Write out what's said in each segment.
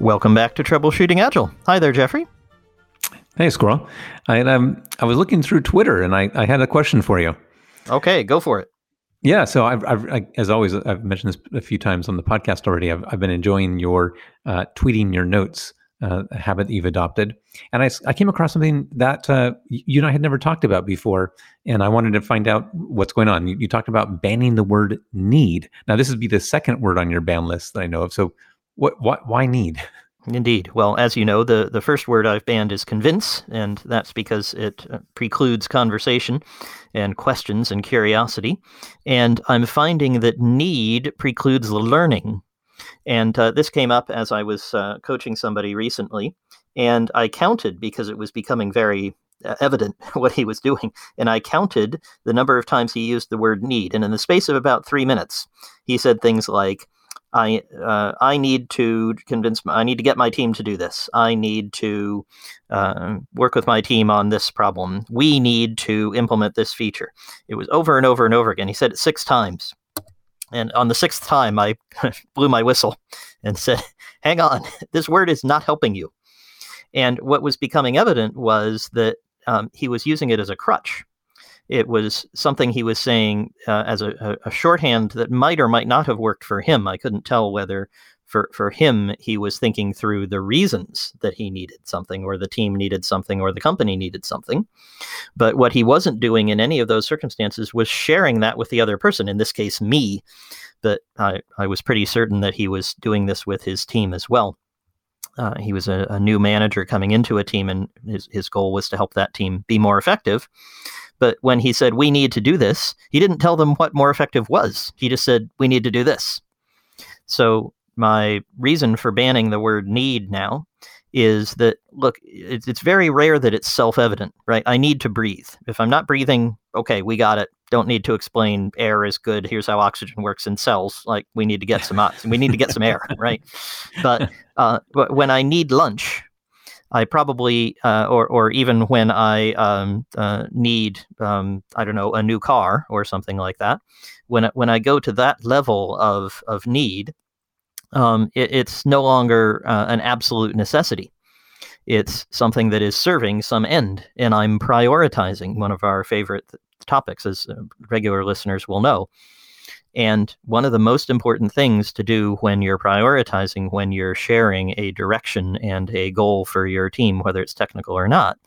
Welcome back to Troubleshooting Agile. Hi there, Jeffrey. Hey, Squirrel. I, um, I was looking through Twitter and I, I had a question for you. Okay, go for it. Yeah, so I've, I've I, as always, I've mentioned this a few times on the podcast already. I've, I've been enjoying your uh, tweeting your notes uh, habit that you've adopted, and I, I came across something that uh, you and I had never talked about before, and I wanted to find out what's going on. You, you talked about banning the word "need." Now, this would be the second word on your ban list that I know of. So, what, what, why need? Indeed. Well, as you know, the, the first word I've banned is convince, and that's because it uh, precludes conversation and questions and curiosity. And I'm finding that need precludes the learning. And uh, this came up as I was uh, coaching somebody recently, and I counted because it was becoming very uh, evident what he was doing. And I counted the number of times he used the word need. And in the space of about three minutes, he said things like, I uh, I need to convince I need to get my team to do this. I need to uh, work with my team on this problem. We need to implement this feature. It was over and over and over again. He said it six times, and on the sixth time, I blew my whistle and said, "Hang on, this word is not helping you." And what was becoming evident was that um, he was using it as a crutch it was something he was saying uh, as a, a, shorthand that might or might not have worked for him. I couldn't tell whether for, for him he was thinking through the reasons that he needed something, or the team needed something, or the company needed something. But what he wasn't doing in any of those circumstances was sharing that with the other person, in this case, me. But I, I was pretty certain that he was doing this with his team as well. Uh, he was a, a, new manager coming into a team, and his, his goal was to help that team be more effective. But when he said, we need to do this, he didn't tell them what more effective was. He just said, we need to do this. So my reason for banning the word need now is that look it's, it's very rare that it's self-evident right? I need to breathe. If i'm not breathing okay we got it. Don't need to explain air is good. Here's how oxygen works in cells. Like we need to get some oxygen we need to get some air right? But uh, but when i need lunch I probably, uh, or or even when I um, uh, need, um, I don't know, a new car or something like that. When when I go to that level of of need, um, it, it's no longer uh, an absolute necessity. It's something that is serving some end, and I'm prioritizing. One of our favorite topics, as uh, regular listeners will know, and one of the most important things to do when you're prioritizing, when you're sharing a direction and a goal for your team, whether it's technical or not,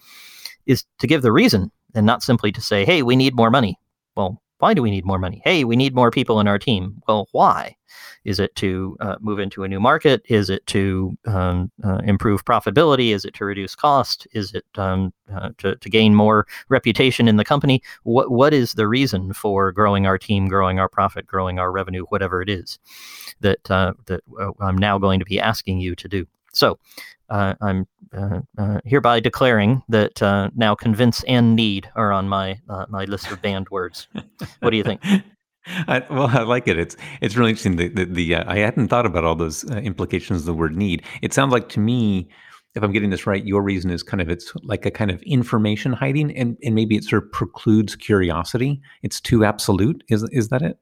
is to give the reason and not simply to say, hey, we need more money. Well, why do we need more money? Hey, we need more people in our team. Well, why? Is it to uh, move into a new market? Is it to um, uh, improve profitability? Is it to reduce cost? Is it um, uh, to, to gain more reputation in the company? What What is the reason for growing our team, growing our profit, growing our revenue, whatever it is that uh, that uh, I'm now going to be asking you to do? So uh, I'm uh, uh, hereby declaring that uh, now convince and need are on my uh, my list of banned words. What do you think? I, well, I like it. It's it's really interesting. The the, the uh, I hadn't thought about all those implications of the word need. It sounds like to me, if I'm getting this right, your reason is kind of it's like a kind of information hiding, and and maybe it sort of precludes curiosity. It's too absolute. Is is that it?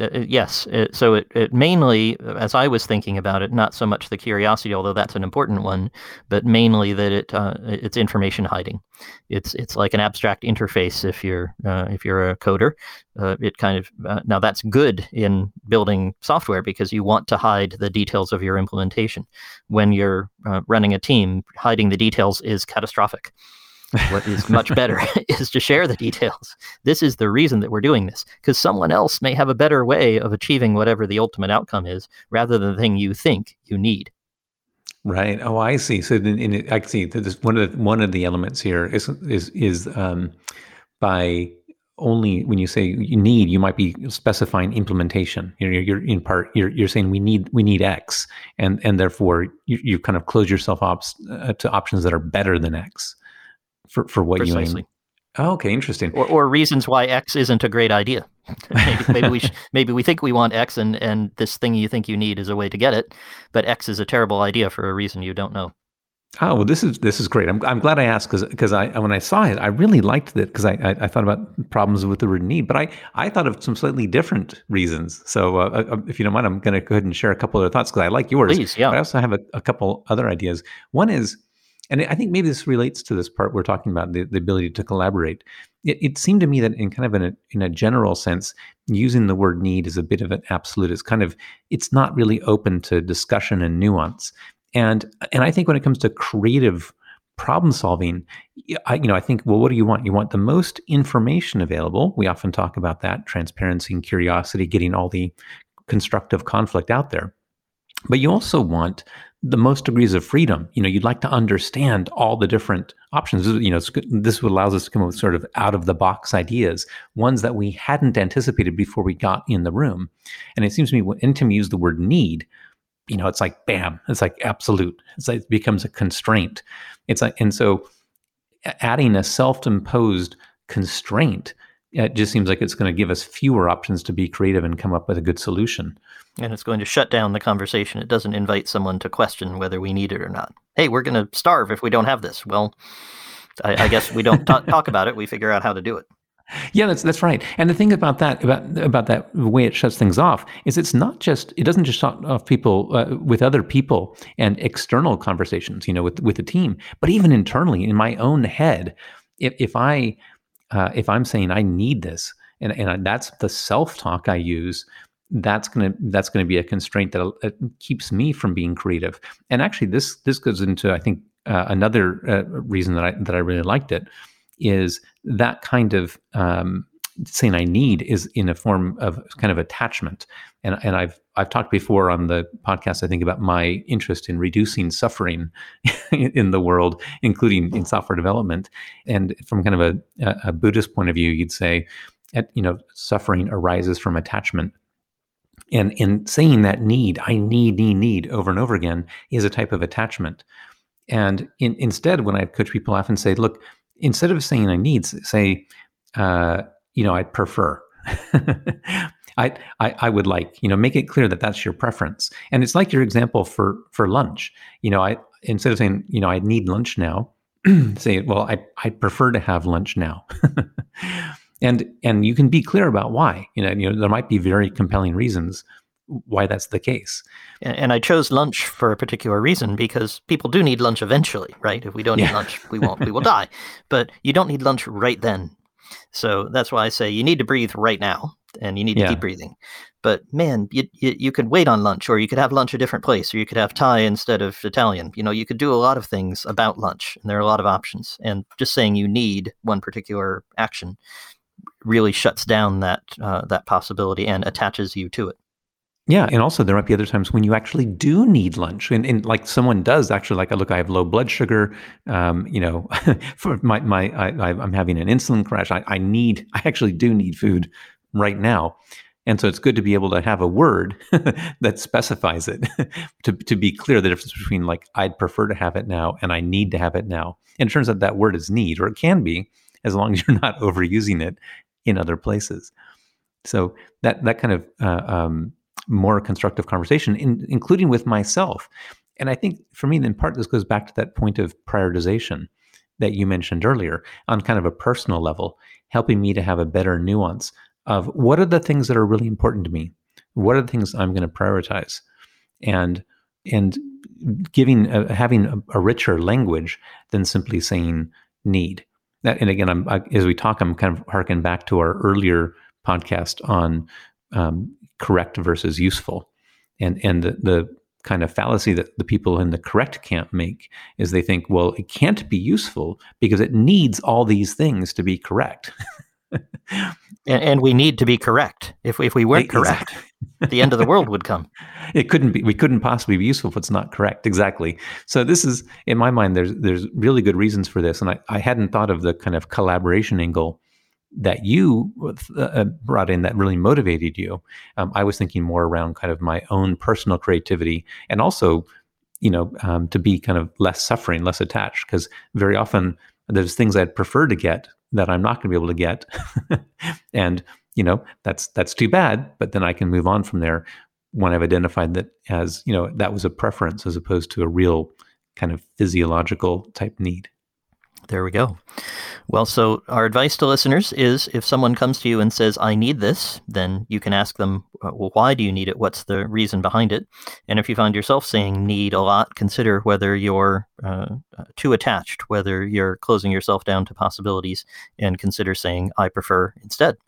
Uh, uh, yes. It, so it, it mainly, as I was thinking about it, not so much the curiosity, although that's an important one, but mainly that it uh, it's information hiding. It's it's like an abstract interface. If you're uh, if you're a coder, uh, it kind of uh, now that's good in building software because you want to hide the details of your implementation. When you're running a team, hiding the details is catastrophic what is much better is to share the details. This is the reason that we're doing this, because someone else may have a better way of achieving whatever the ultimate outcome is, rather than the thing you think you need. Right. Oh, I see. So, in, in, I see. This, one of the one of the elements here is is is um, by only when you say you need, you might be specifying implementation. You're, you're in part you're, you're saying we need we need X, and and therefore you, you kind of close yourself up uh, to options that are better than X for for what Precisely. you aim. Oh, okay, interesting. Or, or, reasons why X isn't a great idea. maybe, maybe we sh- maybe we think we want X, and and this thing you think you need is a way to get it, but X is a terrible idea for a reason you don't know. Oh well, this is this is great. I'm, I'm glad I asked because because I when I saw it, I really liked it because I, I, I thought about problems with the word need, but I I thought of some slightly different reasons. So uh, uh, uh if you don't mind, I'm going to go ahead and share a couple of thoughts because I like yours. Please, yeah. But I also have a, a couple other ideas. One is, and I think maybe this relates to this part we're talking about the, the ability to collaborate. It, it seemed to me that in kind of in a, in a general sense, using the word need is a bit of an absolute. It's kind of it's not really open to discussion and nuance. And and I think when it comes to creative problem solving, I, you know, I think, well, what do you want? You want the most information available. We often talk about that transparency and curiosity, getting all the constructive conflict out there. But you also want the most degrees of freedom. You know, you'd like to understand all the different options. You know, this allows us to come up with sort of out of the box ideas, ones that we hadn't anticipated before we got in the room. And it seems to me, when anytime you use the word need, you know, it's like bam, it's like absolute. It's like it becomes a constraint. It's like, and so adding a self-imposed constraint, it just seems like it's going to give us fewer options to be creative and come up with a good solution. And it's going to shut down the conversation. It doesn't invite someone to question whether we need it or not. Hey, we're going to starve if we don't have this. Well, I, I guess we don't t- talk about it. We figure out how to do it. Yeah, that's that's right. And the thing about that about about that the way it shuts things off is it's not just it doesn't just shut off people uh, with other people and external conversations, you know, with with the team, but even internally in my own head. If if I uh, if I'm saying I need this, and and that's the self talk I use, that's gonna that's gonna be a constraint that uh, keeps me from being creative. And actually, this this goes into I think uh, another uh, reason that I that I really liked it is that kind of um, saying I need is in a form of kind of attachment. And, and I've I've talked before on the podcast, I think, about my interest in reducing suffering in the world, including in software development. And from kind of a, a Buddhist point of view, you'd say, at, you know, suffering arises from attachment. And in saying that need, I need, need, need over and over again is a type of attachment. And in, instead, when I coach people, I often say, look, instead of saying I need, say, uh, you know, I'd prefer. I, I, I would like, you know, make it clear that that's your preference. And it's like your example for for lunch. You know, I instead of saying, you know, I need lunch now, say, well, I I prefer to have lunch now. and and you can be clear about why. You know, you know, there might be very compelling reasons why that's the case. And I chose lunch for a particular reason because people do need lunch eventually, right? If we don't yeah. eat lunch, we won't we will die. But you don't need lunch right then. So that's why I say you need to breathe right now and you need to keep breathing. But man, you, you, you could wait on lunch or you could have lunch a different place or you could have Thai instead of Italian. You know, you could do a lot of things about lunch and there are a lot of options. And just saying you need one particular action really shuts down that uh, that possibility and attaches you to it. Yeah, and also there might be other times when you actually do need lunch, and, and like someone does actually, like, look, I have low blood sugar. Um, you know, for my my, I, am having an insulin crash. I, I need, I actually do need food right now, and so it's good to be able to have a word that specifies it to to be clear the difference between like I'd prefer to have it now and I need to have it now. And it turns out that word is need, or it can be, as long as you're not overusing it in other places. So that that kind of uh, um, more constructive conversation, in, including with myself. And I think for me, in part, this goes back to that point of prioritization that you mentioned earlier on kind of a personal level, helping me to have a better nuance of what are the things that are really important to me? What are the things I'm going to prioritize? And and giving having a, a, richer language than simply saying need. That, and again, I'm I, as we talk, I'm kind of harking back to our earlier podcast on um, correct versus useful. And and the, the kind of fallacy that the people in the correct camp make is they think, well, it can't be useful because it needs all these things to be correct. and, and, we need to be correct. If if we weren't correct, exactly. the end of the world would come. It couldn't be. We couldn't possibly be useful if it's not correct. Exactly. So this is, in my mind, there's there's really good reasons for this, and I, I hadn't thought of the kind of collaboration angle that you uh, uh, brought in that really motivated you. Um, I was thinking more around kind of my own personal creativity and also, you know, um, to be kind of less suffering, less attached, because very often there's things I'd prefer to get that I'm not going to be able to get, and you know that's that's too bad. But then I can move on from there when I've identified that as you know that was a preference as opposed to a real kind of physiological type need. There we go. Well, so our advice to listeners is if someone comes to you and says, I need this, then you can ask them, uh, well, why do you need it? What's the reason behind it? And if you find yourself saying need a lot, consider whether you're uh, uh too attached, whether you're closing yourself down to possibilities, and consider saying, I prefer instead.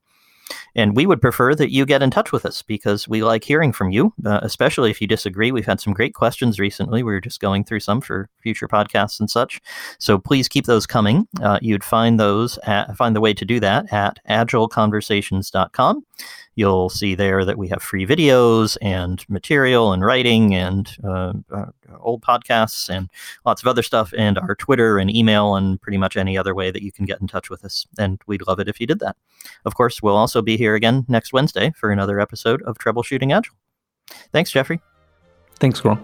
And we would prefer that you get in touch with us because we like hearing from you, uh, especially if you disagree. We've had some great questions recently. We were just going through some for future podcasts and such. So please keep those coming. Uh, you'd find those at, find the way to do that at agileconversations.com. You'll see there that we have free videos and material and writing and uh, uh, old podcasts and lots of other stuff, and our Twitter and email and pretty much any other way that you can get in touch with us. And we'd love it if you did that. Of course, we'll also be here again next Wednesday for another episode of Troubleshooting Agile. Thanks, Jeffrey. Thanks, Squirrel.